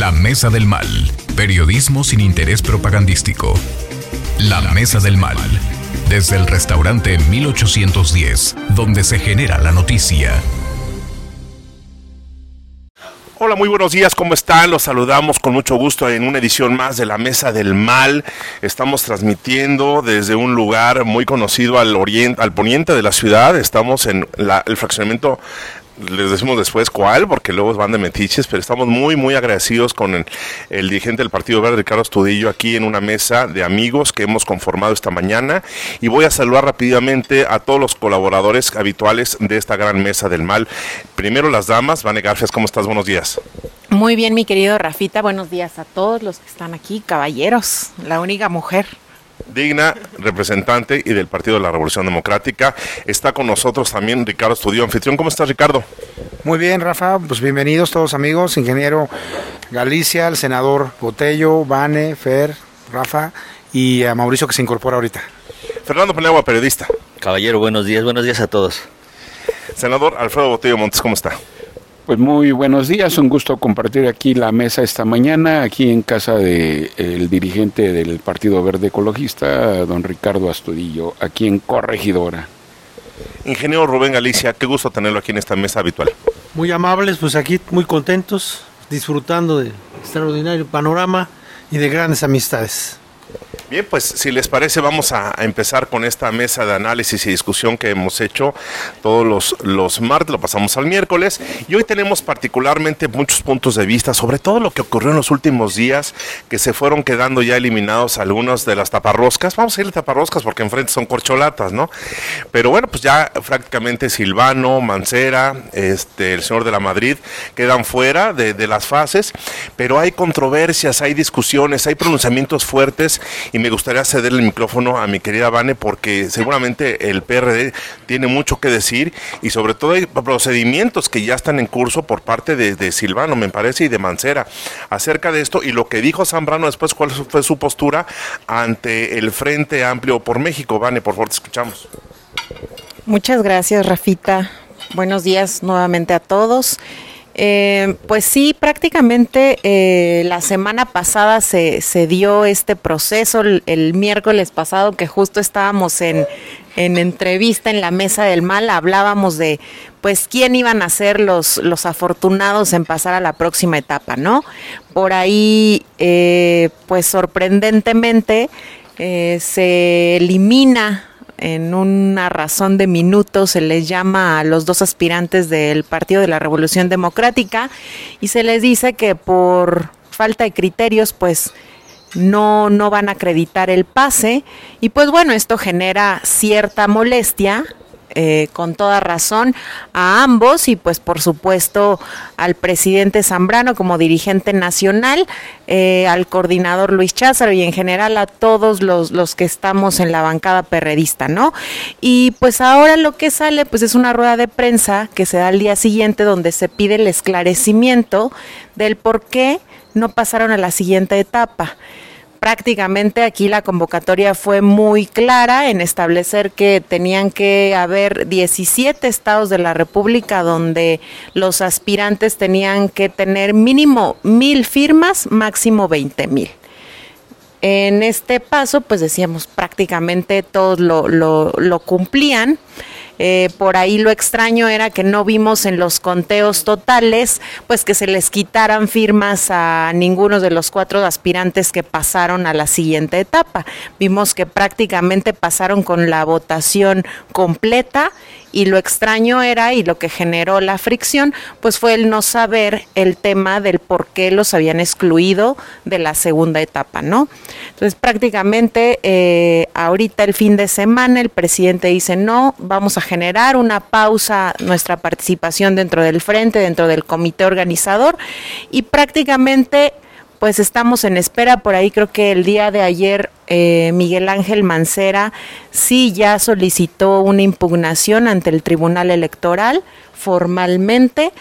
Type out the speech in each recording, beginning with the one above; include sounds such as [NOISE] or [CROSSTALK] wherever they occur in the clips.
La Mesa del Mal. Periodismo sin interés propagandístico. La Mesa del Mal. Desde el restaurante 1810, donde se genera la noticia. Hola, muy buenos días, ¿cómo están? Los saludamos con mucho gusto en una edición más de la Mesa del Mal. Estamos transmitiendo desde un lugar muy conocido al oriente, al poniente de la ciudad. Estamos en el fraccionamiento les decimos después cuál, porque luego van de metiches, pero estamos muy, muy agradecidos con el, dirigente del Partido Verde, Ricardo Estudillo, aquí en una mesa de amigos que hemos conformado esta mañana. Y voy a saludar rápidamente a todos los colaboradores habituales de esta gran mesa del mal. Primero las damas, Vane Garfias, ¿cómo estás? Buenos días. Muy bien, mi querido Rafita, buenos días a todos los que están aquí, caballeros, la única mujer digna representante y del Partido de la Revolución Democrática. Está con nosotros también Ricardo Estudio, anfitrión. ¿Cómo estás, Ricardo? Muy bien, Rafa. Pues bienvenidos todos amigos, ingeniero Galicia, el senador Botello, Vane, Fer, Rafa y a Mauricio que se incorpora ahorita. Fernando Penagua, periodista. Caballero, buenos días, buenos días a todos. Senador Alfredo Botello Montes, ¿cómo está? Pues muy buenos días, un gusto compartir aquí la mesa esta mañana, aquí en casa del el dirigente del Partido Verde Ecologista, don Ricardo Astudillo, aquí en Corregidora. Ingeniero Rubén Galicia, qué gusto tenerlo aquí en esta mesa habitual. Muy amables, pues aquí muy contentos, disfrutando de extraordinario panorama y de grandes amistades. Bien, pues si les parece vamos a, empezar con esta mesa de análisis y discusión que hemos hecho todos los, los martes, lo pasamos al miércoles y hoy tenemos particularmente muchos puntos de vista sobre todo lo que ocurrió en los últimos días, que se fueron quedando ya eliminados algunos de las taparroscas, vamos a ir a taparroscas porque enfrente son corcholatas, ¿no? Pero bueno, pues ya prácticamente Silvano, Mancera, este, el señor de la Madrid quedan fuera de, de las fases, pero hay controversias, hay discusiones, hay pronunciamientos fuertes y me gustaría ceder el micrófono a mi querida Vane porque seguramente el PRD tiene mucho que decir y sobre todo hay procedimientos que ya están en curso por parte de, Silvano, me parece, y de Mancera acerca de esto y lo que dijo Zambrano después, cuál fue su postura ante el Frente Amplio por México. Vane, por favor, te escuchamos. Muchas gracias, Rafita. Buenos días nuevamente a todos. Eh, pues sí, prácticamente eh, la semana pasada se, se dio este proceso, el, miércoles pasado que justo estábamos en, en, entrevista en la mesa del mal, hablábamos de pues quién iban a ser los, los afortunados en pasar a la próxima etapa, ¿no? Por ahí, eh, pues sorprendentemente, se elimina en una razón de minutos se les llama a los dos aspirantes del Partido de la Revolución Democrática y se les dice que por falta de criterios, pues no, no van a acreditar el pase. Y pues bueno, esto genera cierta molestia eh, con toda razón a ambos y pues por supuesto al presidente Zambrano como dirigente nacional, eh, al coordinador Luis Cházaro y en general a todos los, los que estamos en la bancada perredista, ¿no? Y pues ahora lo que sale pues es una rueda de prensa que se da al día siguiente donde se pide el esclarecimiento del por qué no pasaron a la siguiente etapa prácticamente aquí la convocatoria fue muy clara en establecer que tenían que haber 17 estados de la República donde los aspirantes tenían que tener mínimo mil firmas, máximo 20 mil. En este paso, pues decíamos, prácticamente todos lo, lo, lo cumplían. Eh, por ahí lo extraño era que no vimos en los conteos totales, pues que se les quitaran firmas a ninguno de los cuatro aspirantes que pasaron a la siguiente etapa. Vimos que prácticamente pasaron con la votación completa y lo extraño era y lo que generó la fricción pues fue el no saber el tema del por qué los habían excluido de la segunda etapa, ¿no? Entonces prácticamente eh, ahorita el fin de semana el presidente dice no, vamos a generar una pausa nuestra participación dentro del frente, dentro del comité organizador y prácticamente pues estamos en espera. Por ahí creo que el día de ayer eh, Miguel Ángel Mancera sí ya solicitó una impugnación ante el Tribunal Electoral formalmente.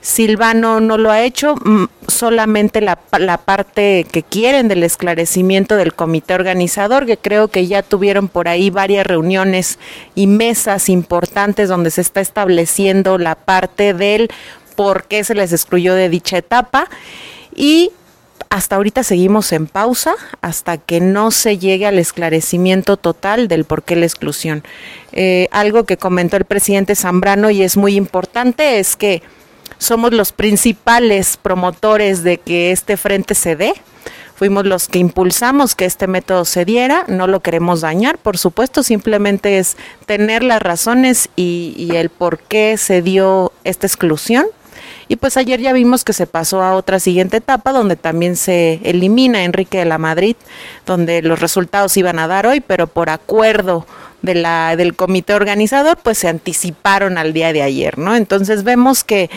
Silvano no lo ha hecho, mm, solamente la, la, parte que quieren del esclarecimiento del comité organizador, que creo que ya tuvieron por ahí varias reuniones y mesas importantes donde se está estableciendo la parte del por qué se les excluyó de dicha etapa y hasta ahorita seguimos en pausa hasta que no se llegue al esclarecimiento total del por qué la exclusión. Eh, algo que comentó el presidente Zambrano y es muy importante es que somos los principales promotores de que este frente se dé. Fuimos los que impulsamos que este método se diera, no lo queremos dañar, por supuesto, simplemente es tener las razones y, y el por qué se dio esta exclusión y pues ayer ya vimos que se pasó a otra siguiente etapa donde también se elimina Enrique de la Madrid, donde los resultados iban a dar hoy, pero por acuerdo de la, del comité organizador, pues se anticiparon al día de ayer, ¿no? Entonces vemos que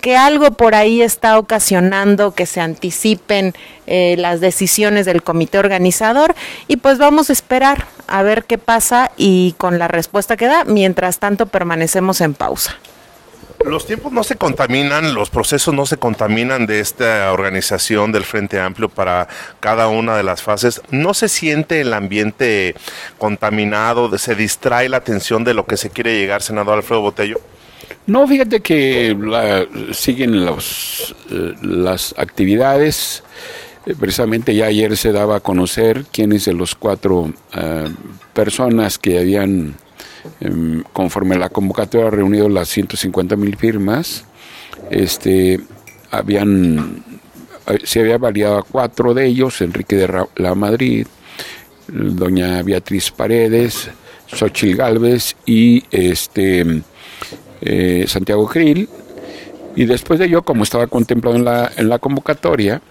que algo por ahí está ocasionando que se anticipen eh, las decisiones del comité organizador y pues vamos a esperar a ver qué pasa y con la respuesta que da, mientras tanto permanecemos en pausa. Los tiempos no se contaminan, los procesos no se contaminan de esta organización del Frente Amplio para cada una de las fases. No se siente el ambiente contaminado, se distrae la atención de lo que se quiere llegar, senador Alfredo Botello. No, fíjate que siguen los, eh, las actividades. Eh, precisamente ya ayer se daba a conocer quiénes de los cuatro eh, personas que habían Em, conforme la convocatoria ha reunido las 150 mil firmas, este, habían, eh, se había validado a cuatro de ellos, Enrique de la Madrid, doña Beatriz Paredes, Xochil Galvez y este, eh, Santiago Krill. Y después de ello, como estaba contemplado en la, en la convocatoria,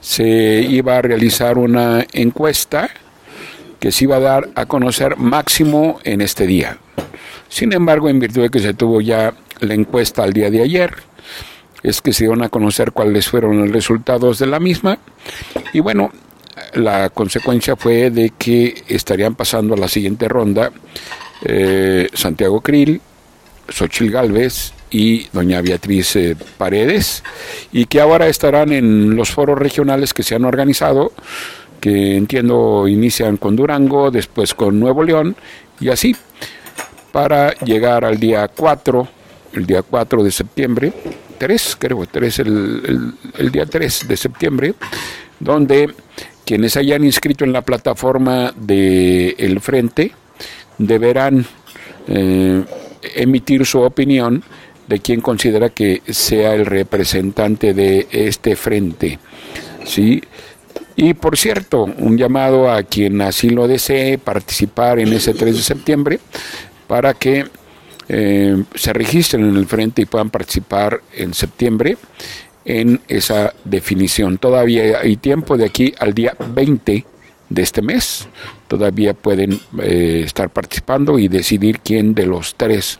se iba a realizar una encuesta que se iba a dar a conocer máximo en este día. Sin embargo, en virtud de que se tuvo ya la encuesta al día de ayer, es que se iban a conocer cuáles fueron los resultados de la misma. Y bueno, la consecuencia fue de que estarían pasando a la siguiente ronda eh, Santiago Krill, Xochil Gálvez y doña Beatriz eh, Paredes, y que ahora estarán en los foros regionales que se han organizado que entiendo inician con Durango, después con Nuevo León y así, para llegar al día 4, el día 4 de septiembre, 3, creo, 3, el, el, día 3 de septiembre, donde quienes hayan inscrito en la plataforma del el Frente deberán eh, emitir su opinión de quien considera que sea el representante de este frente. ¿sí? Y por cierto, un llamado a quien así lo desee participar en ese 3 de septiembre para que eh, se registren en el frente y puedan participar en septiembre en esa definición. Todavía hay tiempo de aquí al día 20 de este mes. Todavía pueden eh, estar participando y decidir quién de los tres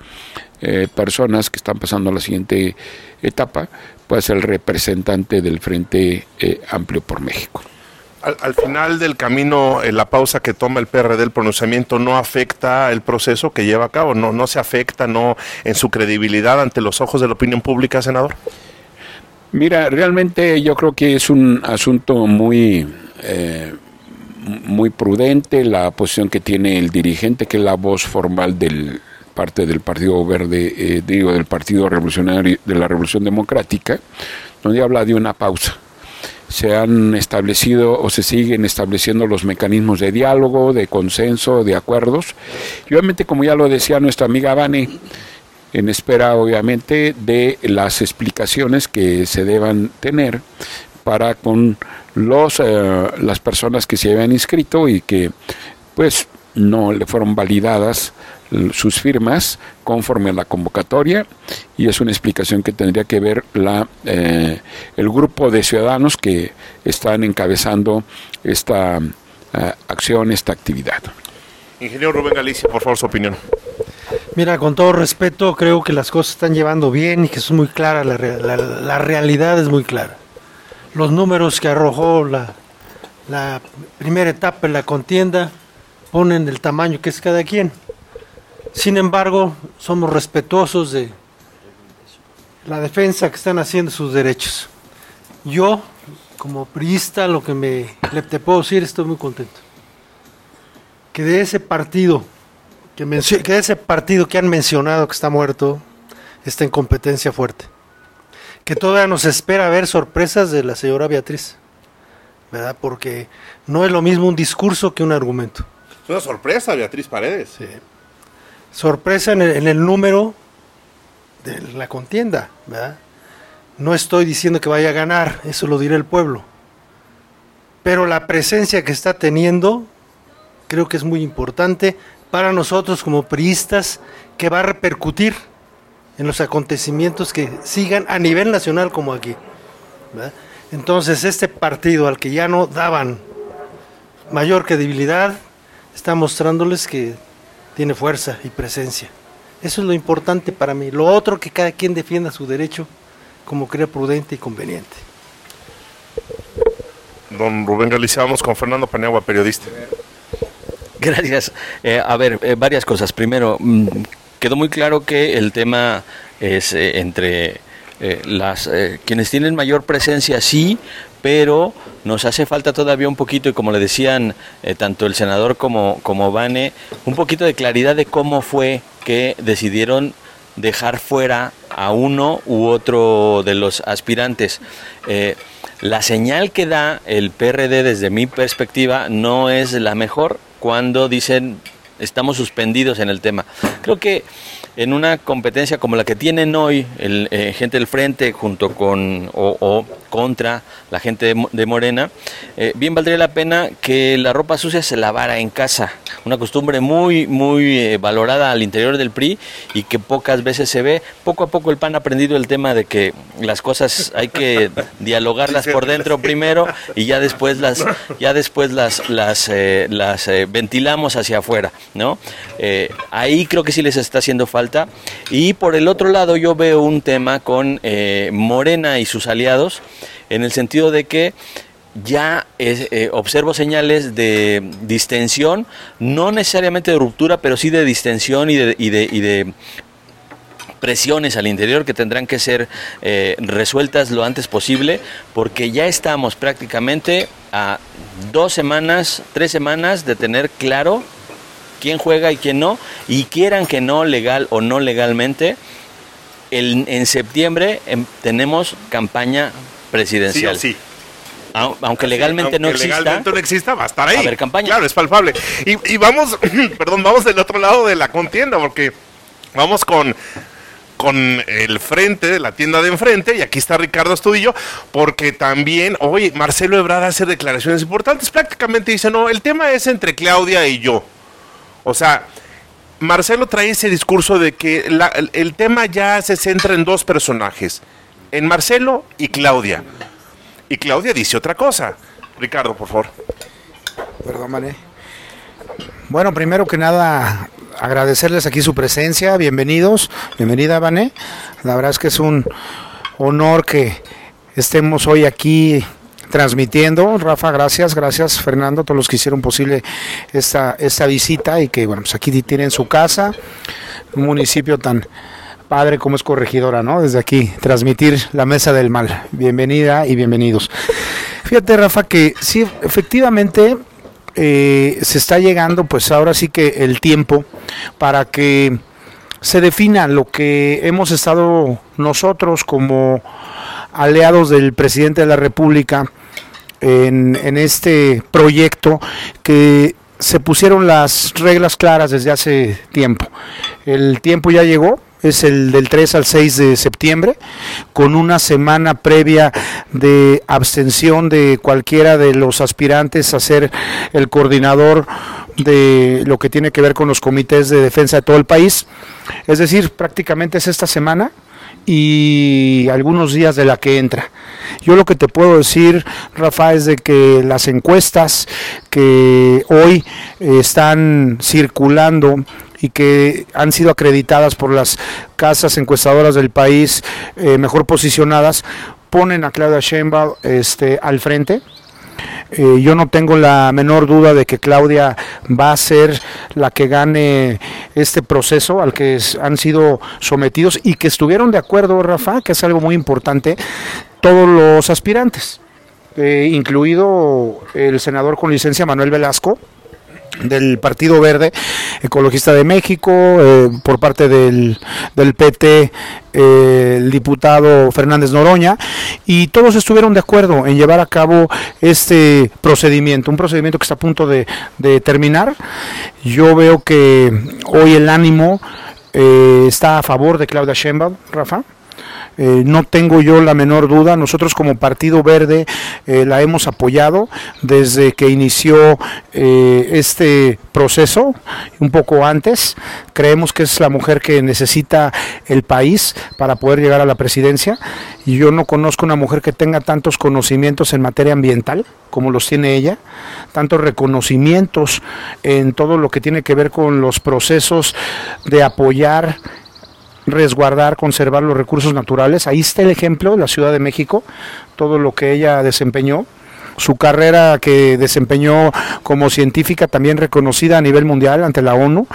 eh, personas que están pasando a la siguiente etapa puede ser el representante del Frente Amplio por México al, final del camino, eh, la pausa que toma el PRD, el pronunciamiento, no afecta el proceso que lleva a cabo, no, no se afecta no en su credibilidad ante los ojos de la opinión pública, senador. Mira, realmente yo creo que es un asunto muy, eh, muy prudente la posición que tiene el dirigente, que es la voz formal del parte del Partido Verde, eh, digo, del Partido Revolucionario de la Revolución Democrática, donde habla de una pausa se han establecido o se siguen estableciendo los mecanismos de diálogo, de consenso, de acuerdos. Y obviamente, como ya lo decía nuestra amiga Vane, en espera obviamente de las explicaciones que se deban tener para con los eh, las personas que se habían inscrito y que pues no le fueron validadas sus firmas conforme a la convocatoria y es una explicación que tendría que ver la, eh, el grupo de ciudadanos que están encabezando esta eh, acción, esta actividad. Ingeniero Rubén Galicia, por favor, su opinión. Mira, con todo respeto, creo que las cosas están llevando bien y que es muy clara, la, la, realidad es muy clara. Los números que arrojó la, la primera etapa en la contienda ponen el tamaño que es cada quien. Sin embargo, somos respetuosos de la defensa que están haciendo sus derechos. Yo, como priista, lo que me le, te puedo decir, estoy muy contento. Que de ese partido, que, que ese partido que han mencionado que está muerto, está en competencia fuerte. que todavía nos espera ver sorpresas de la señora Beatriz, ¿verdad? Porque no es lo mismo un discurso que un argumento. Una sorpresa, Beatriz Paredes. Sorpresa en el, número de la contienda. No estoy diciendo que vaya a ganar, eso lo dirá el pueblo. Pero la presencia que está teniendo creo que es muy importante para nosotros como priistas, que va a repercutir en los acontecimientos que sigan a nivel nacional como aquí. Entonces este partido al que ya no daban mayor credibilidad, está mostrándoles que tiene fuerza y presencia. Eso es lo importante para mí. Lo otro que cada quien defienda su derecho como crea prudente y conveniente. Don Rubén Galicia, vamos con Fernando Paniagua, periodista. Gracias. Eh, a ver, eh, varias cosas. Primero, mm, quedó muy claro que el tema es eh, entre eh, las eh, quienes tienen mayor presencia, sí, pero nos hace falta todavía un poquito, y como le decían eh, tanto el senador como, como Vane, un poquito de claridad de cómo fue que decidieron dejar fuera a uno u otro de los aspirantes. Eh, la señal que da el PRD desde mi perspectiva no es la mejor cuando dicen estamos suspendidos en el tema. Creo que en una competencia como la que tienen hoy el eh, gente del frente junto con o, o contra la gente de, Mo- de Morena, eh, bien valdría la pena que la ropa sucia se lavara en casa, una costumbre muy muy eh, valorada al interior del PRI y que pocas veces se ve. Poco a poco el PAN ha aprendido el tema de que las cosas hay que [LAUGHS] dialogarlas por dentro primero y ya después [LAUGHS] las ya después las las las ventilamos hacia afuera, ¿no? Ahí creo que sí les está haciendo falta y por el otro lado yo veo un tema con eh, Morena y sus aliados en el sentido de que ya eh, observo señales de distensión, no necesariamente de ruptura, pero sí de distensión y de presiones al interior que tendrán que ser eh, resueltas lo antes posible, porque ya estamos prácticamente a dos semanas, tres semanas de tener claro quién juega y quién no, y quieran que no, legal o no legalmente, el- en septiembre em, tenemos campaña presidencial. Sí sí. Au- Aunque legalmente Aunque no exista, legalmente no exista, va a estar ahí. A haber campaña. Claro, es palpable. Y, y vamos, [CLEARS THROAT] perdón, vamos del otro lado de la contienda, porque vamos con con el frente de la tienda de enfrente, y aquí está Ricardo Estudillo, porque también, oye, Marcelo Ebrard hace declaraciones importantes, prácticamente dice, no, el tema es entre Claudia y yo. O sea, Marcelo trae ese discurso de que el tema ya se centra en dos personajes, en Marcelo y Claudia. Y Claudia dice otra cosa. Ricardo, por favor. Perdón, Mané. Bueno, primero que nada, agradecerles aquí su presencia. Bienvenidos. Bienvenida, Vané. La verdad es que es un honor que estemos hoy aquí transmitiendo. Rafa, gracias. Gracias, Fernando, todos los que hicieron posible esta, esta visita y que, bueno, pues aquí tienen su casa, un municipio tan padre como es corregidora, ¿no? Desde aquí, transmitir la mesa del mal. Bienvenida y bienvenidos. Fíjate, Rafa, que sí, efectivamente eh, se está llegando, pues ahora sí que el tiempo para que se defina lo que hemos estado nosotros como aliados del presidente de la República en, este proyecto que se pusieron las reglas claras desde hace tiempo. El tiempo ya llegó, es el del 3 al 6 de septiembre, con una semana previa de abstención de cualquiera de los aspirantes a ser el coordinador de lo que tiene que ver con los comités de defensa de todo el país. Es decir, prácticamente es esta semana y algunos días de la que entra. Yo lo que te puedo decir, Rafa, es de que las encuestas que hoy eh, están circulando y que han sido acreditadas por las casas encuestadoras del país eh, mejor posicionadas, ponen a Claudia Sheinbaum este, al frente. Eh, yo no tengo la menor duda de que Claudia va a ser la que gane este proceso al que han sido sometidos y que estuvieron de acuerdo, Rafa, que es algo muy importante, todos los aspirantes, eh, incluido el senador con licencia Manuel Velasco, del Partido Verde Ecologista de México, eh, por parte del, del PT, eh, el diputado Fernández Noroña, y todos estuvieron de acuerdo en llevar a cabo este procedimiento, un procedimiento que está a punto de, de terminar. Yo veo que hoy el ánimo eh, está a favor de Claudia Sheinbaum, Rafa. Eh, no tengo yo la menor duda, nosotros como Partido Verde eh, la hemos apoyado desde que inició eh, este proceso, un poco antes. Creemos que es la mujer que necesita el país para poder llegar a la presidencia. Y yo no conozco una mujer que tenga tantos conocimientos en materia ambiental como los tiene ella, tantos reconocimientos en todo lo que tiene que ver con los procesos de apoyar resguardar, conservar los recursos naturales. Ahí está el ejemplo, la Ciudad de México, todo lo que ella desempeñó su carrera que desempeñó como científica también reconocida a nivel mundial ante la ONU,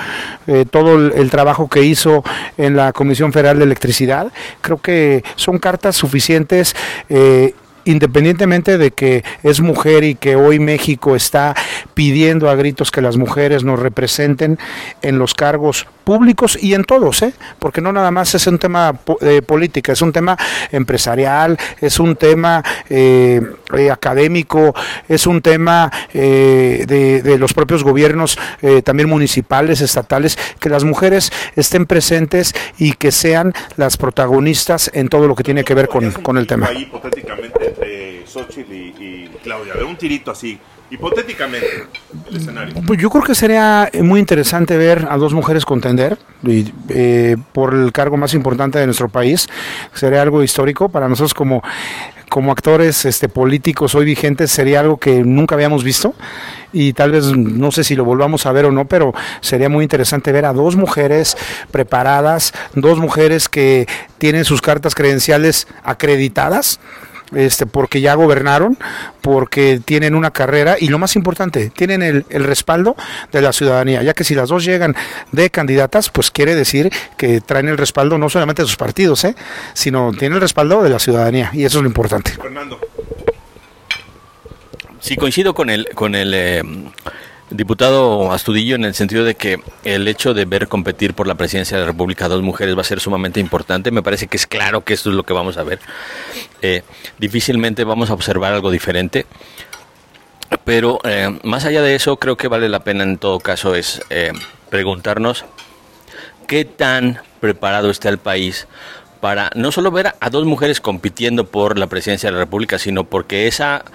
eh, todo el, trabajo que hizo en la Comisión Federal de Electricidad, creo que son cartas suficientes. Eh, independientemente de que es mujer y que hoy México está pidiendo a gritos que las mujeres nos representen en los cargos públicos y en todos, ¿eh? porque no nada más es un tema de política, es un tema empresarial, es un tema eh, eh, académico, es un tema eh, de, los propios gobiernos, eh, también municipales, estatales, que las mujeres estén presentes y que sean las protagonistas en todo lo que tiene que ver con, con el tema. Hipotéticamente, Xochitl y, Claudia, un tirito así, hipotéticamente. Pues yo creo que sería muy interesante ver a dos mujeres contender eh, por el cargo más importante de nuestro país. Sería algo histórico para nosotros como, como actores este, políticos hoy vigentes, sería algo que nunca habíamos visto y tal vez no sé si lo volvamos a ver o no, pero sería muy interesante ver a dos mujeres preparadas, dos mujeres que tienen sus cartas credenciales acreditadas este, porque ya gobernaron, porque tienen una carrera y lo más importante, tienen el, el, respaldo de la ciudadanía, ya que si las dos llegan de candidatas, pues quiere decir que traen el respaldo no solamente de sus partidos, ¿eh? sino tienen el respaldo de la ciudadanía y eso es lo importante. Fernando. Sí, coincido con el, con el eh, diputado Astudillo en el sentido de que el hecho de ver competir por la presidencia de la República a dos mujeres va a ser sumamente importante. Me parece que es claro que esto es lo que vamos a ver. Eh, difícilmente vamos a observar algo diferente. Pero eh, más allá de eso, creo que vale la pena en todo caso es eh, preguntarnos qué tan preparado está el país para no solo ver a dos mujeres compitiendo por la presidencia de la República, sino porque esa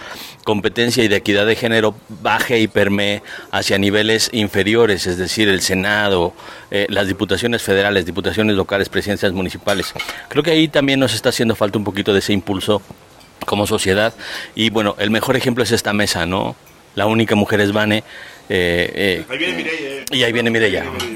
competencia y de equidad de género baje y permee hacia niveles inferiores, es decir, el Senado, eh, las diputaciones federales, diputaciones locales, presidencias municipales. Creo que ahí también nos está haciendo falta un poquito de ese impulso como sociedad. Y bueno, el mejor ejemplo es esta mesa, ¿no? La única mujer es Vane. Eh, eh, ahí viene Mireya. Y ahí viene Mireya. Ahí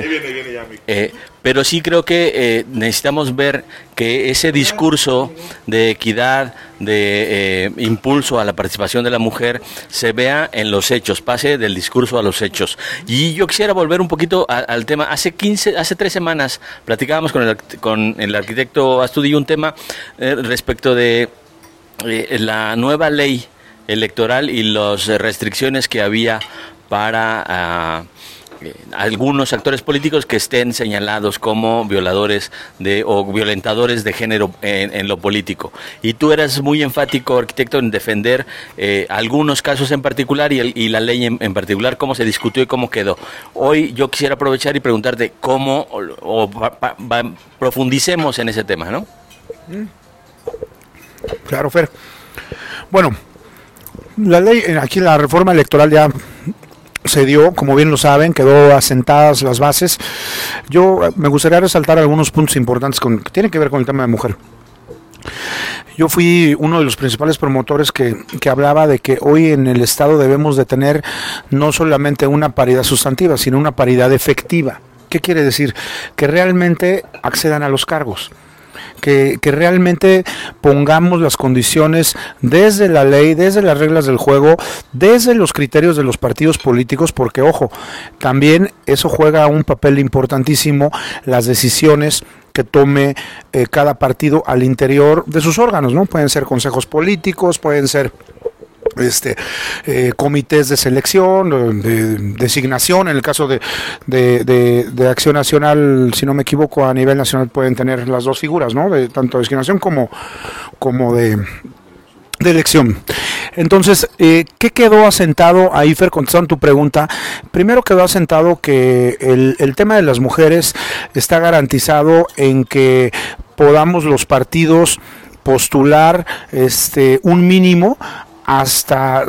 viene, [LAUGHS] viene ya, eh, pero sí creo que eh, necesitamos ver que ese discurso de equidad, de eh, impulso a la participación de la mujer, se vea en los hechos, pase del discurso a los hechos. Y yo quisiera volver un poquito a, al tema. Hace 15, hace tres semanas platicábamos con el, con el arquitecto Astudillo un tema respecto de la nueva ley electoral y las restricciones que había para uh, eh, algunos actores políticos que estén señalados como violadores de o violentadores de género en, lo político. Y tú eras muy enfático, arquitecto, en defender eh, algunos casos en particular y, el, y la ley en, en, particular, cómo se discutió y cómo quedó. Hoy yo quisiera aprovechar y preguntarte cómo o, pa, profundicemos en ese tema, ¿no? Claro, Fer. Bueno, la ley, aquí la reforma electoral ya se dio, como bien lo saben, quedó asentadas las bases. Yo me gustaría resaltar algunos puntos importantes con, que tienen que ver con el tema de mujer. Yo fui uno de los principales promotores que, que, hablaba de que hoy en el Estado debemos de tener no solamente una paridad sustantiva, sino una paridad efectiva. ¿Qué quiere decir? Que realmente accedan a los cargos que, que, realmente pongamos las condiciones desde la ley, desde las reglas del juego, desde los criterios de los partidos políticos, porque ojo, también eso juega un papel importantísimo las decisiones que tome eh, cada partido al interior de sus órganos, ¿no? Pueden ser consejos políticos, pueden ser este eh, comités de selección, de, designación, en el caso de, de, Acción Nacional, si no me equivoco, a nivel nacional pueden tener las dos figuras, ¿no? De tanto designación como, como de, elección. Entonces, eh, ¿qué quedó asentado ahí, Fer, contestando tu pregunta? Primero quedó asentado que el, el tema de las mujeres está garantizado en que podamos los partidos postular este un mínimo hasta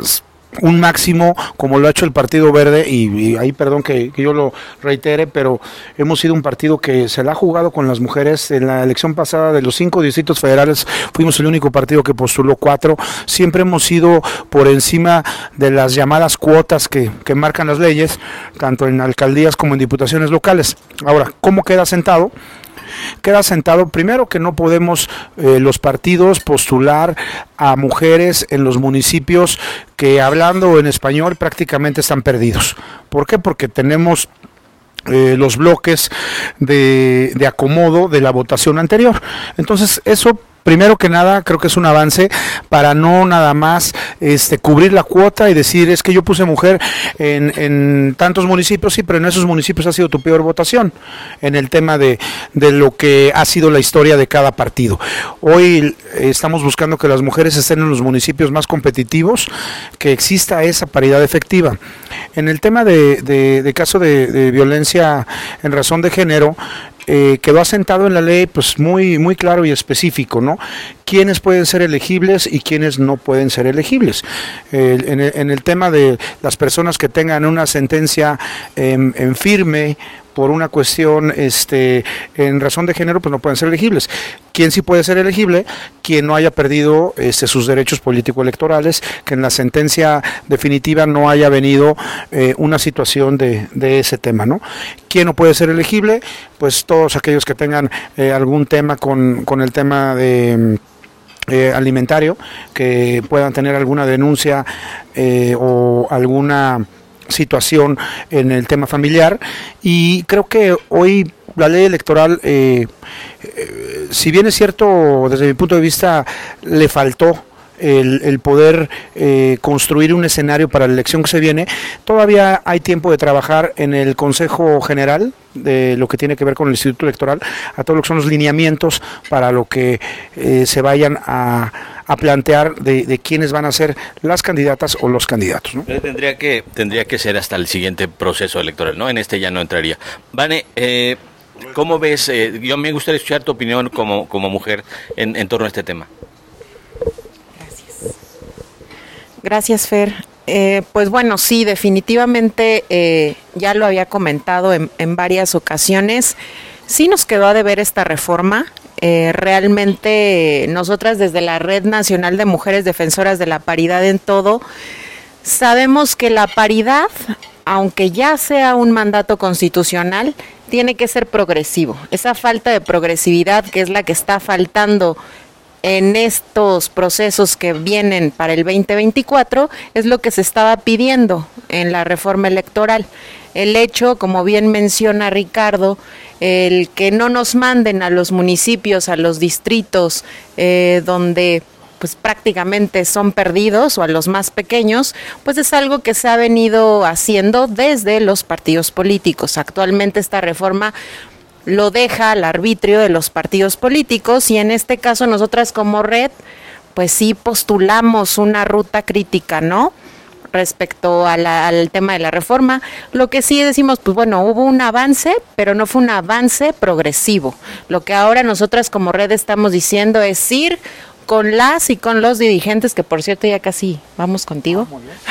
un máximo como lo ha hecho el Partido Verde y, ahí perdón que, yo lo reitere, pero hemos sido un partido que se la ha jugado con las mujeres. En la elección pasada de los cinco distritos federales fuimos el único partido que postuló cuatro. Siempre hemos sido por encima de las llamadas cuotas que, que marcan las leyes, tanto en alcaldías como en diputaciones locales. Ahora, ¿cómo queda sentado? Queda sentado primero que no podemos eh, los partidos postular a mujeres en los municipios que hablando en español prácticamente están perdidos. ¿Por qué? Porque tenemos eh, los bloques de, de acomodo de la votación anterior. Entonces, eso primero que nada creo que es un avance para no nada más este, cubrir la cuota y decir es que yo puse mujer en, en tantos municipios, sí, pero en esos municipios ha sido tu peor votación en el tema de, lo que ha sido la historia de cada partido. Hoy estamos buscando que las mujeres estén en los municipios más competitivos, que exista esa paridad efectiva. En el tema de, caso de violencia en razón de género, eh, quedó asentado en la ley pues muy muy claro y específico no quiénes pueden ser elegibles y quiénes no pueden ser elegibles en, el, tema de las personas que tengan una sentencia en firme por una cuestión este, en razón de género, pues no pueden ser elegibles. ¿Quién sí puede ser elegible? Quien no haya perdido este, sus derechos político-electorales, que en la sentencia definitiva no haya venido eh, una situación de, de, ese tema, ¿no? ¿Quién no puede ser elegible? Pues todos aquellos que tengan eh, algún tema con, con el tema de... Eh, alimentario, que puedan tener alguna denuncia o alguna situación en el tema familiar. Y creo que hoy la ley electoral, eh, eh, si bien es cierto, desde mi punto de vista, le faltó el, poder eh, construir un escenario para la elección que se viene, todavía hay tiempo de trabajar en el Consejo General de lo que tiene que ver con el Instituto Electoral, a todo lo que son los lineamientos para lo que se vayan a a plantear de, quiénes van a ser las candidatas o los candidatos. ¿no? Tendría, que, tendría que ser hasta el siguiente proceso electoral, ¿no? En este ya no entraría. Vane, eh, ¿cómo ves? Eh, yo me gustaría escuchar tu opinión como, como mujer en, en torno a este tema. Gracias. Gracias, Fer. Eh, pues bueno, sí, definitivamente eh, ya lo había comentado en, varias ocasiones. Sí nos quedó a deber esta reforma. Eh, realmente nosotras desde la Red Nacional de Mujeres Defensoras de la Paridad en todo, sabemos que la paridad, aunque ya sea un mandato constitucional, tiene que ser progresivo. Esa falta de progresividad que es la que está faltando en estos procesos que vienen para el 2024 es lo que se estaba pidiendo en la reforma electoral. El hecho, como bien menciona Ricardo, el que no nos manden a los municipios, a los distritos eh, donde pues prácticamente son perdidos o a los más pequeños, pues es algo que se ha venido haciendo desde los partidos políticos. Actualmente esta reforma lo deja al arbitrio de los partidos políticos y en este caso nosotras como red pues sí postulamos una ruta crítica, ¿no? respecto al tema de la reforma. Lo que sí decimos, pues bueno, hubo un avance, pero no fue un avance progresivo. Lo que ahora nosotras como red estamos diciendo es ir con las y con los dirigentes, que por cierto ya casi vamos contigo.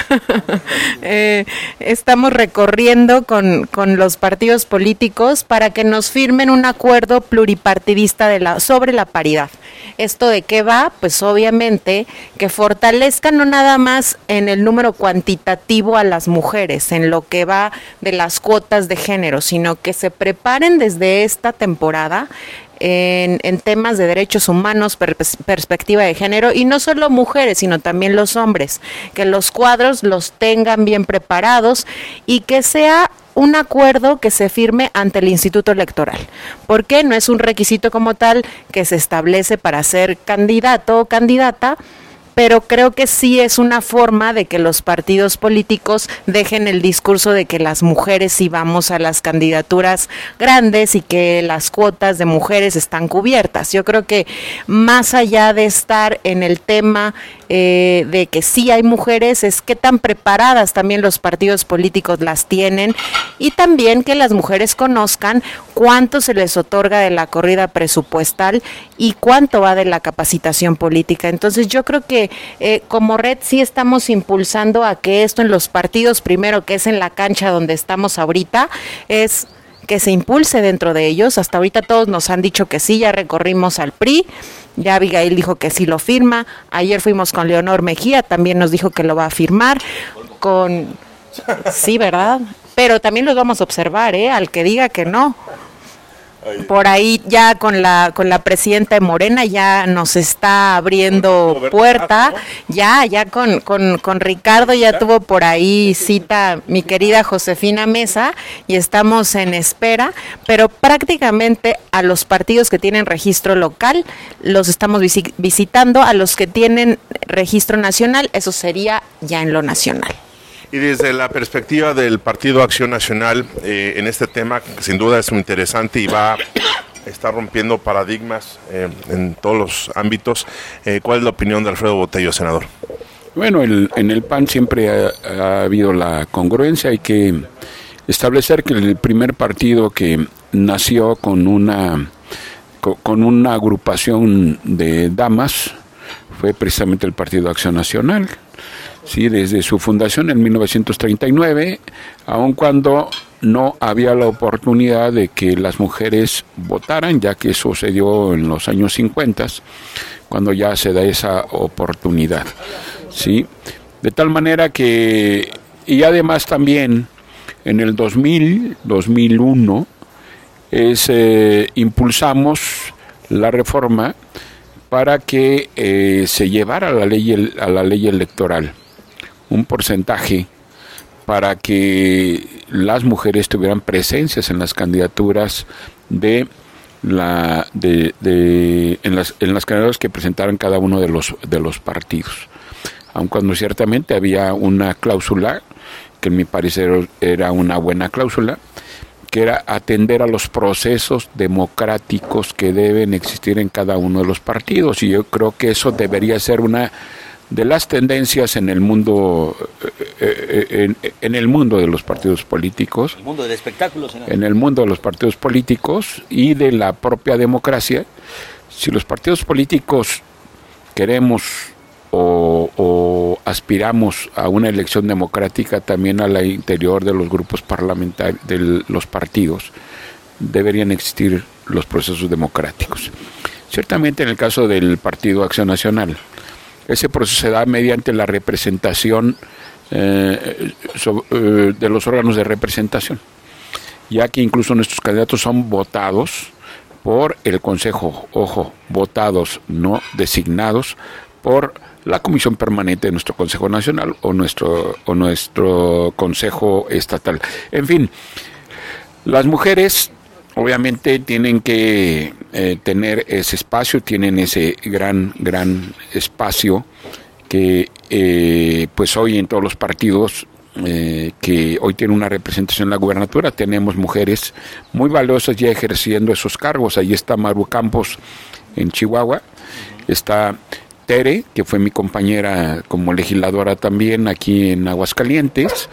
Ah, [LAUGHS] eh, estamos recorriendo con, con, los partidos políticos para que nos firmen un acuerdo pluripartidista de la, sobre la paridad. ¿Esto de qué va? Pues obviamente que fortalezca no nada más en el número cuantitativo a las mujeres, en lo que va de las cuotas de género, sino que se preparen desde esta temporada en, temas de derechos humanos, perspectiva de género, y no solo mujeres, sino también los hombres, que los cuadros los tengan bien preparados y que sea un acuerdo que se firme ante el Instituto Electoral. porque No es un requisito como tal que se establece para ser candidato o candidata, pero creo que sí es una forma de que los partidos políticos dejen el discurso de que las mujeres sí vamos a las candidaturas grandes y que las cuotas de mujeres están cubiertas. Yo creo que más allá de estar en el tema eh, de que sí hay mujeres, es que tan preparadas también los partidos políticos las tienen y también que las mujeres conozcan cuánto se les otorga de la corrida presupuestal y cuánto va de la capacitación política. Entonces yo creo que eh, como red sí estamos impulsando a que esto en los partidos, primero que es en la cancha donde estamos ahorita, es que se impulse dentro de ellos. Hasta ahorita todos nos han dicho que sí, ya recorrimos al PRI, ya Abigail dijo que sí lo firma, ayer fuimos con Leonor Mejía, también nos dijo que lo va a firmar, con... Sí, ¿verdad? Pero también los vamos a observar, ¿eh? Al que diga que no, por ahí ya con la con la presidenta de Morena ya nos está abriendo puerta, ya ya con, con, con Ricardo ya tuvo por ahí cita mi querida Josefina Mesa y estamos en espera, pero prácticamente a los partidos que tienen registro local los estamos visitando, a los que tienen registro nacional, eso sería ya en lo nacional. Y desde la perspectiva del Partido Acción Nacional, eh, en este tema, que sin duda es muy interesante y va a estar rompiendo paradigmas eh, en todos los ámbitos, eh, ¿cuál es la opinión de Alfredo Botello, senador? Bueno, en el PAN siempre ha, habido la congruencia, hay que establecer que el primer partido que nació con una, con una agrupación de damas fue precisamente el Partido Acción Nacional ¿sí? desde su fundación en 1939, aun cuando no había la oportunidad de que las mujeres votaran, ya que dio en los años 50, cuando ya se da esa oportunidad. ¿sí? De tal manera que, y además también en el 2000, 2001, es, eh, impulsamos la reforma para que eh, se llevara la ley, a la ley electoral un porcentaje para que las mujeres tuvieran presencias en las candidaturas de la de, en las en las candidaturas que presentaran cada uno de los de los partidos. Aun cuando ciertamente había una cláusula que en mi parecer era una buena cláusula que era atender a los procesos democráticos que deben existir en cada uno de los partidos. Y yo creo que eso debería ser una de las tendencias en el mundo eh, eh, en, el mundo de los partidos políticos el mundo del espectáculo en el mundo de los partidos políticos y de la propia democracia si los partidos políticos queremos o, aspiramos a una elección democrática también al interior de los grupos parlamentarios de los partidos deberían existir los procesos democráticos. Ciertamente en el caso del partido Acción Nacional ese proceso se da mediante la representación eh, eh, de los órganos de representación, ya que incluso nuestros candidatos son votados por el Consejo, ojo, votados, no designados por la Comisión Permanente de nuestro Consejo Nacional o nuestro, o nuestro Consejo Estatal. En fin, las mujeres obviamente tienen que eh, tener ese espacio, tienen ese gran, gran espacio que eh, pues hoy en todos los partidos eh, que hoy tienen una representación en la gubernatura, tenemos mujeres muy valiosas ya ejerciendo esos cargos. Ahí está Maru Campos en Chihuahua, está Tere, que fue mi compañera como legisladora también aquí en Aguascalientes,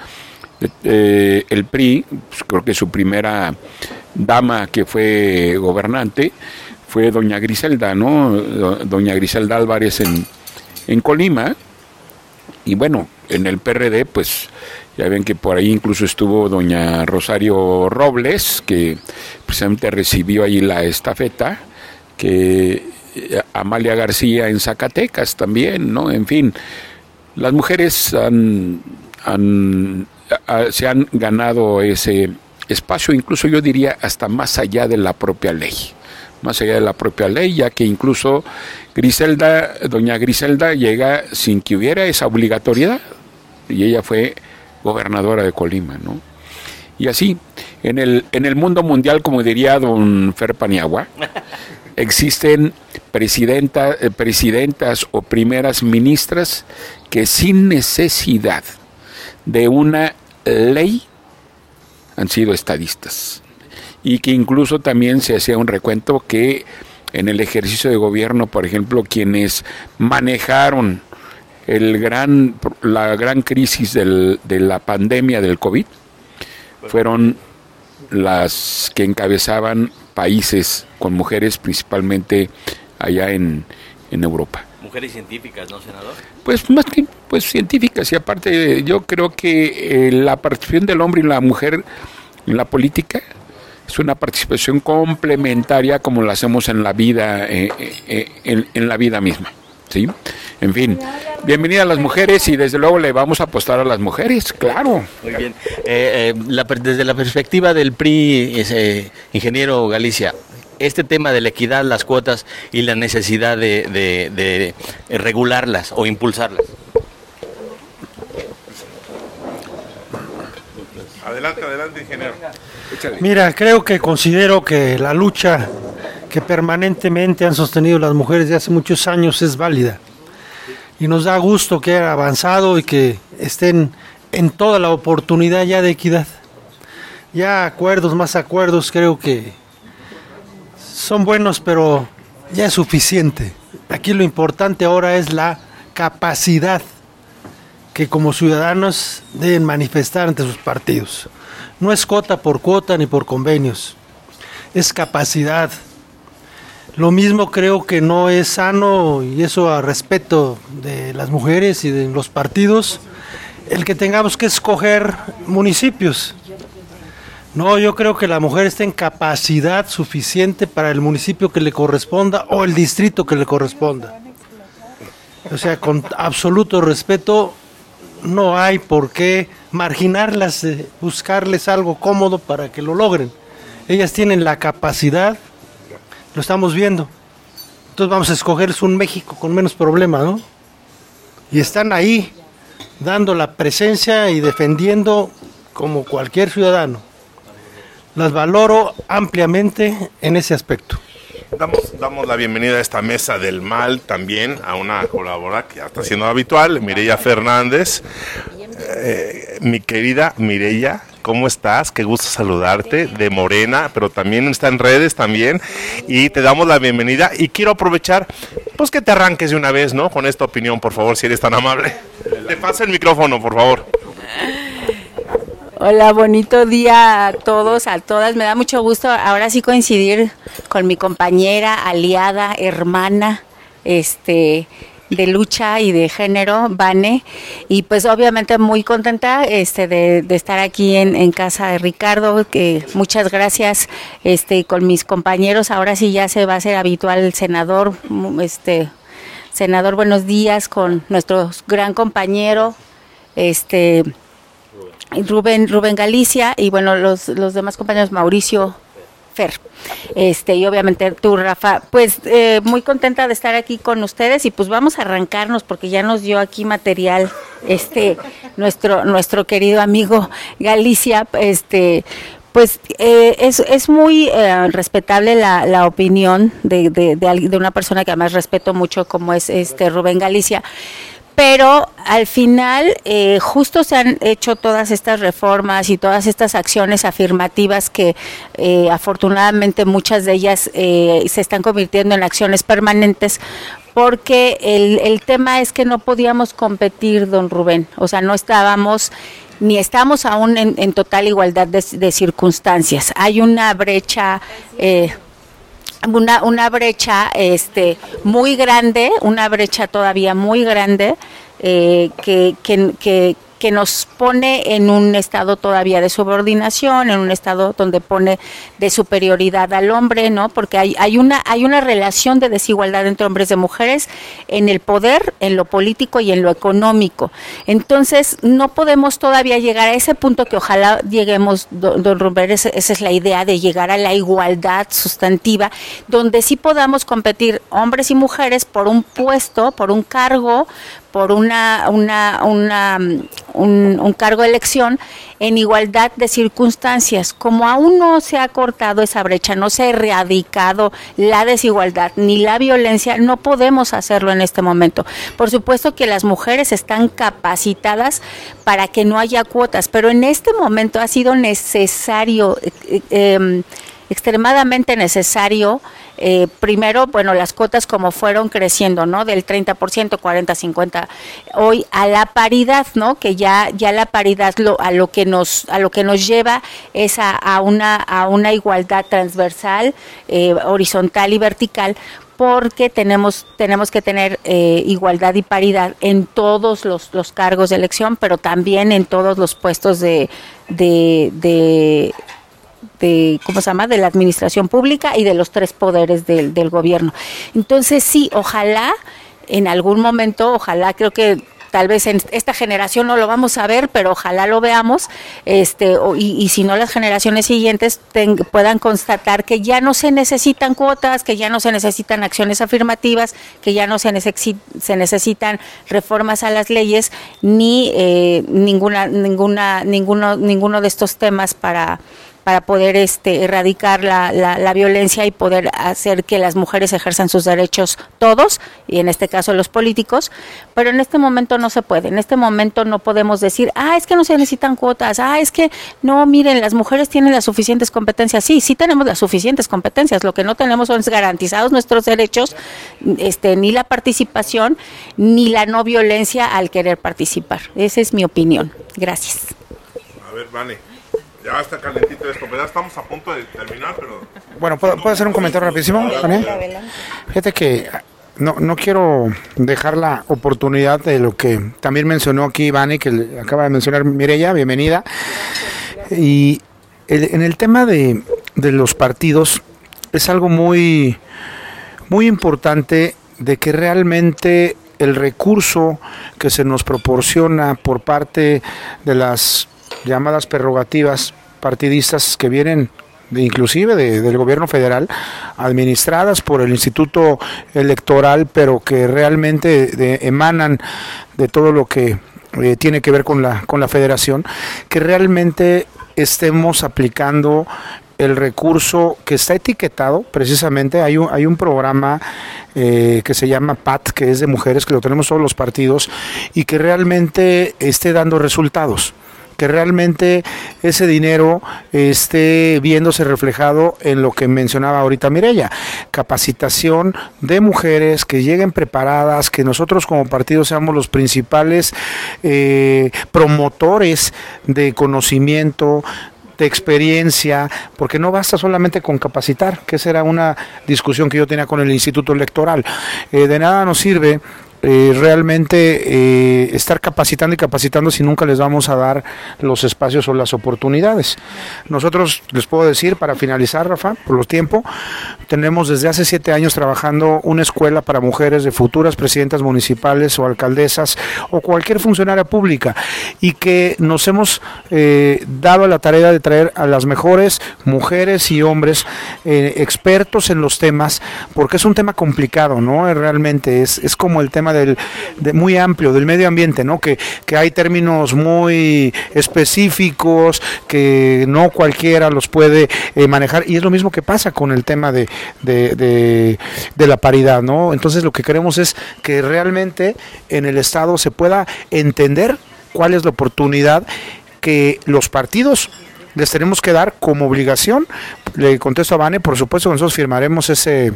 el PRI, pues, creo que su primera dama que fue gobernante fue doña Griselda, ¿no? Doña Griselda Álvarez en, en Colima. Y bueno, en el PRD, pues ya ven que por ahí incluso estuvo doña Rosario Robles, que precisamente recibió allí la estafeta, que eh, Amalia García en Zacatecas también, ¿no? En fin, las mujeres han, se han ganado ese espacio, incluso yo diría hasta más allá de la propia ley, más allá de la propia ley, ya que incluso Griselda, doña Griselda llega sin que hubiera esa obligatoriedad, y ella fue gobernadora de Colima, ¿no? Y así, en el, en el mundo mundial, como diría don Fer Paniagua, [LAUGHS] existen presidenta, eh, presidentas o primeras ministras que sin necesidad de una ley han sido estadistas y que incluso también se hacía un recuento que en el ejercicio de gobierno, por ejemplo, quienes manejaron el gran, la gran crisis de la pandemia del COVID fueron las que encabezaban países con mujeres, principalmente allá en Europa. Mujeres científicas, ¿no, senador? Pues más que pues científicas y aparte yo creo que eh, la participación del hombre y la mujer en la política es una participación complementaria como la hacemos en la vida eh, eh, en, la vida misma, ¿sí? En fin, bienvenida a las mujeres y desde luego le vamos a apostar a las mujeres, claro. Muy bien. desde la perspectiva del PRI, ingeniero Galicia, este tema de la equidad, las cuotas y la necesidad de, regularlas o impulsarlas. Adelante, adelante, ingeniero. Mira, creo que considero que la lucha que permanentemente han sostenido las mujeres de hace muchos años es válida. Y nos da gusto que haya avanzado y que estén en toda la oportunidad ya de equidad. Ya acuerdos, más acuerdos, creo que son buenos, pero ya es suficiente. Aquí lo importante ahora es la capacidad que como ciudadanos deben manifestar ante sus partidos. No es cuota por cuota ni por convenios, es capacidad. Lo mismo creo que no es sano, y eso a respeto de las mujeres y de los partidos, el que tengamos que escoger municipios. No, yo creo que la mujer está en capacidad suficiente para el municipio que le corresponda o el distrito que le corresponda. O sea, con absoluto respeto, no hay por qué marginarlas, buscarles algo cómodo para que lo logren. Ellas tienen la capacidad, lo estamos viendo. Entonces vamos a escogerles un México con menos problemas, ¿no? Y están ahí, dando la presencia y defendiendo como cualquier ciudadano las valoro ampliamente en ese aspecto. Damos, la bienvenida a esta mesa del mal también a una colaboradora que ya está siendo habitual, Mireya Fernández. Eh, mi querida Mireya, ¿cómo estás? Qué gusto saludarte, de Morena, pero también está en redes también. Y te damos la bienvenida y quiero aprovechar, pues que te arranques de una vez, ¿no? Con esta opinión, por favor, si eres tan amable. Te paso el micrófono, por favor. Hola, bonito día a todos, a todas. Me da mucho gusto ahora sí coincidir con mi compañera, aliada, hermana, este de lucha y de género, Vane, y pues obviamente muy contenta este de, estar aquí en, en, casa de Ricardo, que muchas gracias este con mis compañeros, ahora sí ya se va a hacer habitual el senador, este senador, buenos días con nuestro gran compañero, este Rubén, Rubén Galicia y bueno, los, los demás compañeros, Mauricio Fer. Este, y obviamente tú, Rafa, pues eh, muy contenta de estar aquí con ustedes y pues vamos a arrancarnos porque ya nos dio aquí material este nuestro nuestro querido amigo Galicia, este pues eh, es, es muy eh, respetable la, la opinión de, de, de, de, una persona que además respeto mucho como es este Rubén Galicia pero al final eh, justo se han hecho todas estas reformas y todas estas acciones afirmativas que eh, afortunadamente muchas de ellas eh, se están convirtiendo en acciones permanentes porque el, el tema es que no podíamos competir, don Rubén, o sea, no estábamos ni estamos aún en, en total igualdad de, de, circunstancias. Hay una brecha... Eh, una, una brecha este, muy grande, una brecha todavía muy grande eh, que, que, que, que nos pone en un estado todavía de subordinación, en un estado donde pone de superioridad al hombre, ¿no? Porque hay, una hay una relación de desigualdad entre hombres y mujeres en el poder, en lo político y en lo económico. Entonces, no podemos todavía llegar a ese punto que ojalá lleguemos, don, don esa es la idea de llegar a la igualdad sustantiva, donde sí podamos competir hombres y mujeres por un puesto, por un cargo, por una, una, una un, cargo de elección en igualdad de circunstancias. Como aún no se ha cortado esa brecha, no se ha erradicado la desigualdad ni la violencia, no podemos hacerlo en este momento. Por supuesto que las mujeres están capacitadas para que no haya cuotas, pero en este momento ha sido necesario, eh, em, extremadamente necesario, eh, primero, bueno, las cuotas como fueron creciendo, ¿no? Del 30%, 40, 50, hoy a la paridad, ¿no? Que ya, ya la paridad lo, a lo que nos, a lo que nos lleva es a, una, a una igualdad transversal, eh, horizontal y vertical, porque tenemos, tenemos que tener eh, igualdad y paridad en todos los, los, cargos de elección, pero también en todos los puestos de, de, de de, ¿cómo se llama?, de la administración pública y de los tres poderes del, del gobierno. Entonces, sí, ojalá en algún momento, ojalá creo que tal vez en esta generación no lo vamos a ver, pero ojalá lo veamos, este, y, si no las generaciones siguientes puedan constatar que ya no se necesitan cuotas, que ya no se necesitan acciones afirmativas, que ya no se, se necesitan reformas a las leyes, ni eh, ninguna, ninguna, ninguno, ninguno de estos temas para para poder este, erradicar la, la, violencia y poder hacer que las mujeres ejerzan sus derechos todos, y en este caso los políticos, pero en este momento no se puede, en este momento no podemos decir, ah, es que no se necesitan cuotas, ah, es que no, miren, las mujeres tienen las suficientes competencias, sí, sí tenemos las suficientes competencias, lo que no tenemos son garantizados nuestros derechos, este, ni la participación, ni la no violencia al querer participar. Esa es mi opinión. Gracias. A ver, Vane. Ya está calentito esto, ¿verdad? Estamos a punto de terminar, pero... Bueno, ¿puedo, hacer un comentario rapidísimo, Fíjate que no, no quiero dejar la oportunidad de lo que también mencionó aquí Iván y que acaba de mencionar Mireya, bienvenida. Y en el tema de, de los partidos es algo muy, muy importante de que realmente el recurso que se nos proporciona por parte de las llamadas prerrogativas partidistas que vienen inclusive del gobierno federal, administradas por el Instituto Electoral, pero que realmente emanan de todo lo que eh, tiene que ver con la, con la federación, que realmente estemos aplicando el recurso que está etiquetado, precisamente hay un, hay un programa eh, que se llama PAT, que es de mujeres, que lo tenemos todos los partidos, y que realmente esté dando resultados que realmente ese dinero esté viéndose reflejado en lo que mencionaba ahorita Mirella, capacitación de mujeres que lleguen preparadas, que nosotros como partido seamos los principales eh, promotores de conocimiento, de experiencia, porque no basta solamente con capacitar, que esa era una discusión que yo tenía con el Instituto Electoral. Eh, de nada nos sirve eh, realmente eh, estar capacitando y capacitando si nunca les vamos a dar los espacios o las oportunidades. Nosotros les puedo decir, para finalizar, Rafa, por los tiempos, tenemos desde hace siete años trabajando una escuela para mujeres de futuras presidentas municipales o alcaldesas o cualquier funcionaria pública y que nos hemos eh, dado la tarea de traer a las mejores mujeres y hombres expertos en los temas, porque es un tema complicado, ¿no? Realmente es, es como el tema del, de muy amplio del medio ambiente, ¿no? Que, que hay términos muy específicos que no cualquiera los puede eh, manejar y es lo mismo que pasa con el tema de, de, de, la paridad, ¿no? Entonces lo que queremos es que realmente en el Estado se pueda entender cuál es la oportunidad que los partidos les tenemos que dar como obligación. Le contesto a Vane, por supuesto que nosotros firmaremos ese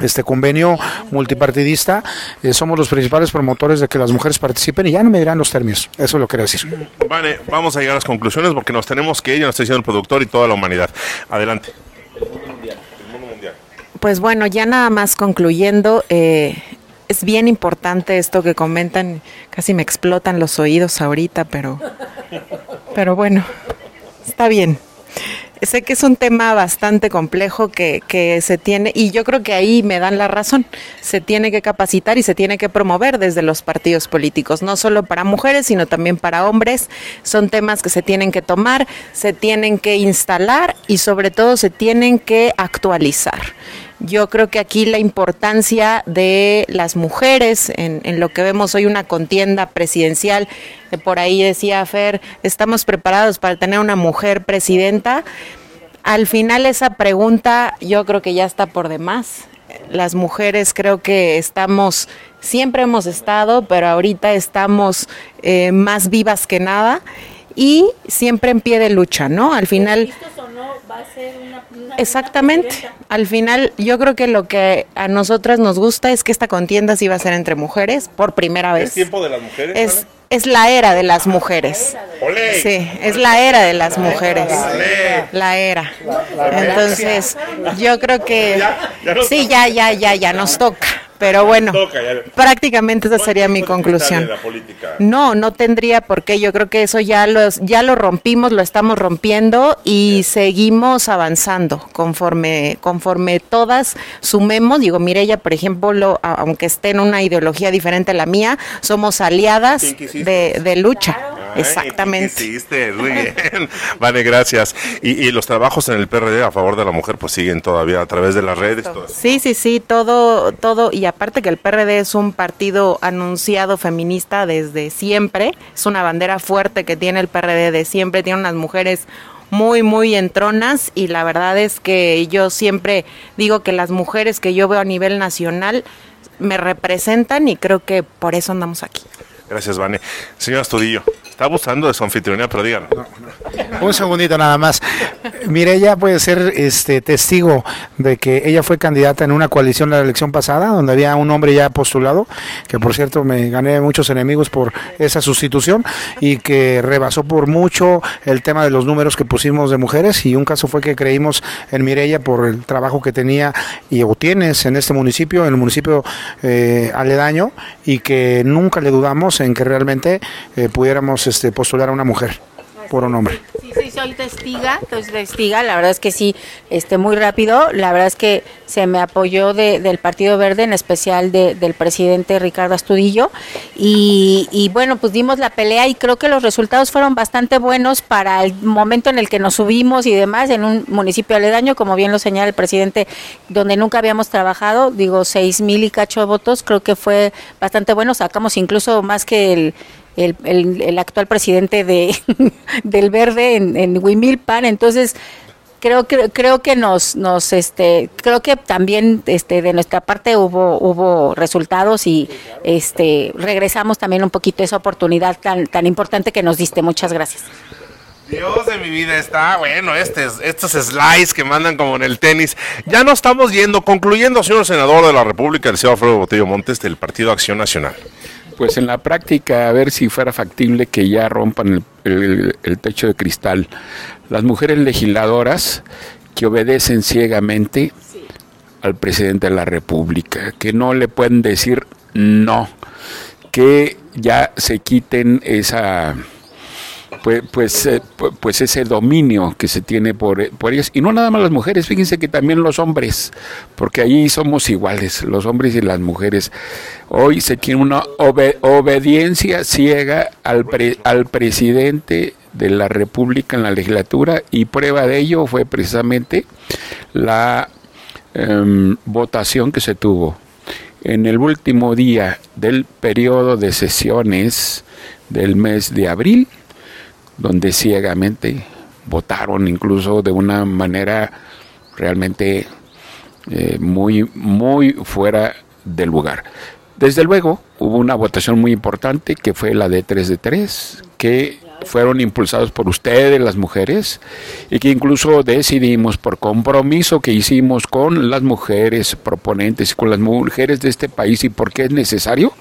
este convenio multipartidista, eh, somos los principales promotores de que las mujeres participen y ya no me dirán los términos. Eso lo quiero decir. Vale, vamos a llegar a las conclusiones porque nos tenemos que ir, nos está diciendo el productor y toda la humanidad. Adelante. Pues bueno, ya nada más concluyendo, eh, es bien importante esto que comentan, casi me explotan los oídos ahorita, pero, pero bueno, está bien sé que es un tema bastante complejo que, que, se tiene, y yo creo que ahí me dan la razón, se tiene que capacitar y se tiene que promover desde los partidos políticos, no solo para mujeres, sino también para hombres. Son temas que se tienen que tomar, se tienen que instalar y sobre todo se tienen que actualizar. Yo creo que aquí la importancia de las mujeres en, lo que vemos hoy una contienda presidencial, que por ahí decía Fer, estamos preparados para tener una mujer presidenta. Al final esa pregunta yo creo que ya está por demás. Las mujeres creo que estamos, siempre hemos estado, pero ahorita estamos eh, más vivas que nada y siempre en pie de lucha, ¿no? Al final... Exactamente. Al final, yo creo que lo que a nosotras nos gusta es que esta contienda sí va a ser entre mujeres por primera vez. ¿Es tiempo de las mujeres? Es, ¿vale? es la era de las mujeres. ¡Olé! Sí, es la era de las mujeres. ¡Olé! La era. Entonces, yo creo que sí, ya, ya, ya, ya nos toca. Pero bueno, toca, prácticamente esa sería mi conclusión. la. No, no tendría por qué. Yo creo que eso ya lo, ya lo rompimos, lo estamos rompiendo y seguimos avanzando conforme, conforme todas sumemos. Digo, Mireya, por ejemplo, lo- aunque esté en una ideología diferente a la mía, somos aliadas de, de lucha. Ay, Exactamente. ¿qué hiciste? Muy bien. [LAUGHS] Vale, gracias. Y, y los trabajos en el PRD a favor de la mujer pues siguen todavía a través de las redes. todo. Sí, sí, sí, todo, todo, y aparte que el PRD es un partido anunciado feminista desde siempre, es una bandera fuerte que tiene el PRD de siempre, tiene unas mujeres muy, muy entronas y la verdad es que yo siempre digo que las mujeres que yo veo a nivel nacional me representan y creo que por eso andamos aquí. Gracias, Vane. Señor Astudillo, está abusando de su anfitrionía, pero díganlo. Un segundito nada más. Mireya puede ser este testigo de que ella fue candidata en una coalición la elección pasada, donde había un hombre ya postulado, que por cierto me gané muchos enemigos por esa sustitución y que rebasó por mucho el tema de los números que pusimos de mujeres y un caso fue que creímos en Mireya por el trabajo que tenía y o tienes en este municipio, en el municipio eh, aledaño y que nunca le dudamos en que realmente eh, pudiéramos este, postular a una mujer por un hombre. Sí, soy testiga, soy testiga, la verdad es que sí, este, muy rápido, la verdad es que se me apoyó de- del Partido Verde, en especial de- del presidente Ricardo Astudillo, y, y bueno, pues dimos la pelea y creo que los resultados fueron bastante buenos para el momento en el que nos subimos y demás, en un municipio aledaño, como bien lo señala el presidente, donde nunca habíamos trabajado, digo, seis mil y cacho votos, creo que fue bastante bueno, sacamos incluso más que el el, actual presidente de [LAUGHS] del Verde en, en Huimilpan, entonces creo que creo que nos nos este creo que también este de nuestra parte hubo hubo resultados y este regresamos también un poquito esa oportunidad tan tan importante que nos diste. Muchas gracias. Dios de mi vida está bueno, este, estos slides que mandan como en el tenis. Ya no estamos yendo, concluyendo, señor senador de la República, el señor Alfredo Botello Montes, del Partido Acción Nacional. Pues en la práctica, a ver si fuera factible que ya rompan el, el- techo de cristal. Las mujeres legisladoras que obedecen ciegamente al presidente de la República, que no le pueden decir no, que ya se quiten esa pues, pues, eh, pu- pues ese dominio que se tiene por, por ellas. Y no nada más las mujeres, fíjense que también los hombres, porque ahí somos iguales, los hombres y las mujeres. Hoy se tiene una obe- obediencia ciega al, pre- al presidente de la República en la legislatura y prueba de ello fue precisamente la em, votación que se tuvo en el último día del periodo de sesiones del mes de abril, donde ciegamente votaron incluso de una manera realmente eh, muy, muy fuera de lugar. Desde luego, hubo una votación muy importante que fue la de 3 de 3, que fueron impulsados por ustedes, las mujeres, y que incluso decidimos por compromiso que hicimos con las mujeres proponentes y con las mujeres de este país y porque es necesario,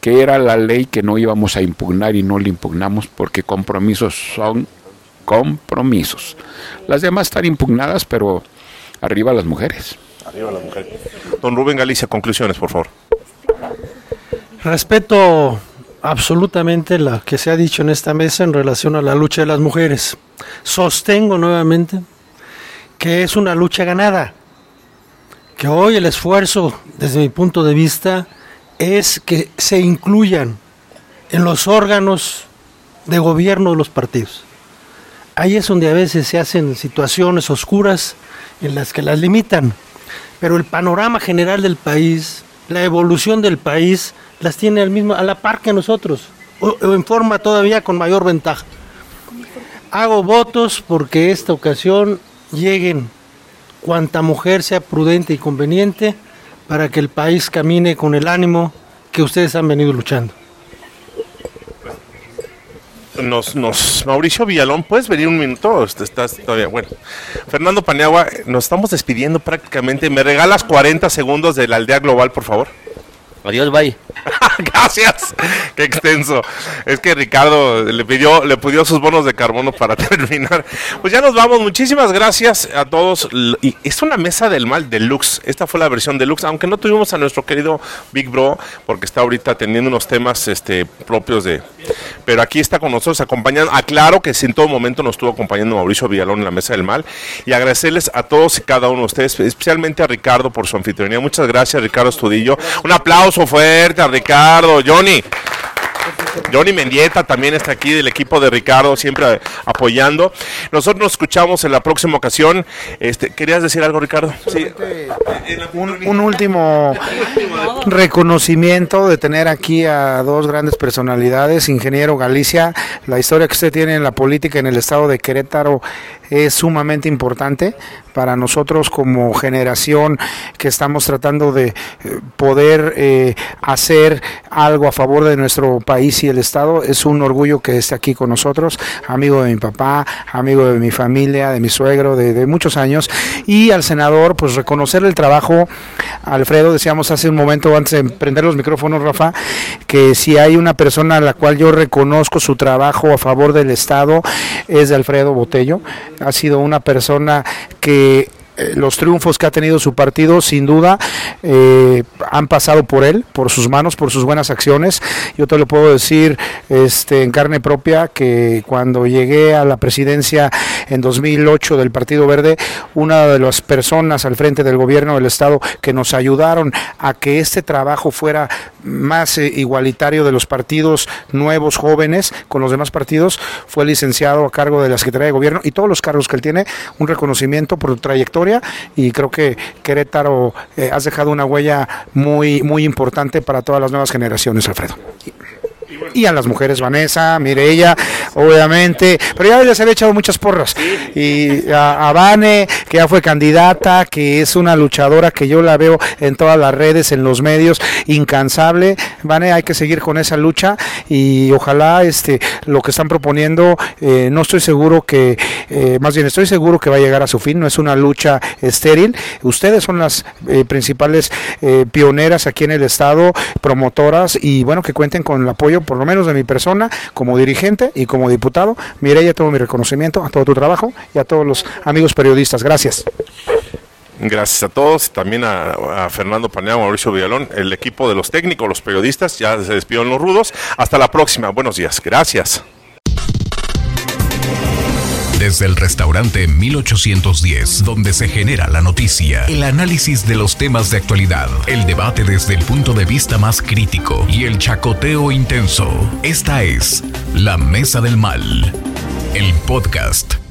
que era la ley que no íbamos a impugnar y no la impugnamos porque compromisos son compromisos. Las demás están impugnadas, pero arriba las mujeres. Arriba la mujer. Don Rubén Galicia, conclusiones, por favor. Respeto absolutamente lo que se ha dicho en esta mesa en relación a la lucha de las mujeres. Sostengo nuevamente que es una lucha ganada, que hoy el esfuerzo, desde mi punto de vista, es que se incluyan en los órganos de gobierno de los partidos. Ahí es donde a veces se hacen situaciones oscuras en las que las limitan. pero el panorama general del país, la evolución del país, las tiene al mismo, a la par que nosotros, o, o en forma todavía con mayor ventaja. Hago votos porque esta ocasión lleguen cuanta mujer sea prudente y conveniente para que el país camine con el ánimo que ustedes han venido luchando. Nos, nos, Mauricio Villalón, ¿puedes venir un minuto? Este, Estás todavía, bueno. Fernando Paniagua, nos estamos despidiendo prácticamente. ¿Me regalas 40 segundos de la aldea global, por favor? Adiós, bye. [LAUGHS] Gracias. Qué extenso. Es que Ricardo le pidió, le pidió sus bonos de carbono para [LAUGHS] terminar. Pues ya nos vamos. Muchísimas gracias a todos. Y es una mesa del mal deluxe. Esta fue la versión deluxe, aunque no tuvimos a nuestro querido Big Bro, porque está ahorita teniendo unos temas este, propios de. Pero aquí está con nosotros acompañando. Aclaro que en todo momento nos estuvo acompañando Mauricio Villalón en la mesa del mal. Y agradecerles a todos y cada uno de ustedes, especialmente a Ricardo por su anfitrionía. Muchas gracias, Ricardo Estudillo. Un aplauso fuerte a Ricardo. Johnny. Johnny Mendieta también está aquí del equipo de Ricardo, siempre apoyando. Nosotros nos escuchamos en la próxima ocasión. Este, ¿Querías decir algo, Ricardo? Un último reconocimiento de tener aquí a dos grandes personalidades. Ingeniero Galicia, la historia que usted tiene en la política en el estado de Querétaro es sumamente importante para nosotros como generación que estamos tratando de eh, poder eh, hacer algo a favor de nuestro país y el estado. Es un orgullo que esté aquí con nosotros, amigo de mi papá, amigo de mi familia, de mi suegro, de, muchos años. Y al senador, pues reconocerle el trabajo. Alfredo, decíamos hace un momento antes de prender los micrófonos, Rafa, que si hay una persona a la cual yo reconozco su trabajo a favor del Estado, es Alfredo Botello. Ha sido una persona que los triunfos que ha tenido su partido, sin duda, eh, han pasado por él, por sus manos, por sus buenas acciones. Yo te lo puedo decir este, en carne propia que cuando llegué a la presidencia en 2008 del Partido Verde, una de las personas al frente del gobierno del Estado que nos ayudaron a que este trabajo fuera más eh, igualitario de los partidos nuevos, jóvenes, con los demás partidos, fue licenciado a cargo de la Secretaría de Gobierno y todos los cargos que él tiene, un reconocimiento por su y creo que Querétaro eh, has dejado una huella muy, muy importante para todas las nuevas generaciones, Alfredo. Y a las mujeres, Vanessa, Mireya, obviamente, pero ya les había echado muchas porras. Y a, a Vane, que ya fue candidata, que es una luchadora que yo la veo en todas las redes, en los medios, incansable. Vane, hay que seguir con esa lucha y ojalá este lo que están proponiendo, eh, no estoy seguro que, eh, más bien estoy seguro que va a llegar a su fin, no es una lucha estéril. Ustedes son las eh, principales eh, pioneras aquí en el Estado, promotoras y bueno, que cuenten con el apoyo por lo menos de mi persona como dirigente y como diputado. Mireya, todo mi reconocimiento a todo tu trabajo y a todos los amigos periodistas. Gracias. Gracias a todos, también a, Fernando Paneagua, Mauricio Villalón, el equipo de los técnicos, los periodistas, ya se despidieron los rudos. Hasta la próxima, buenos días, gracias. Desde el restaurante 1810, donde se genera la noticia, el análisis de los temas de actualidad, el debate desde el punto de vista más crítico y el chacoteo intenso. Esta es La Mesa del Mal, el podcast.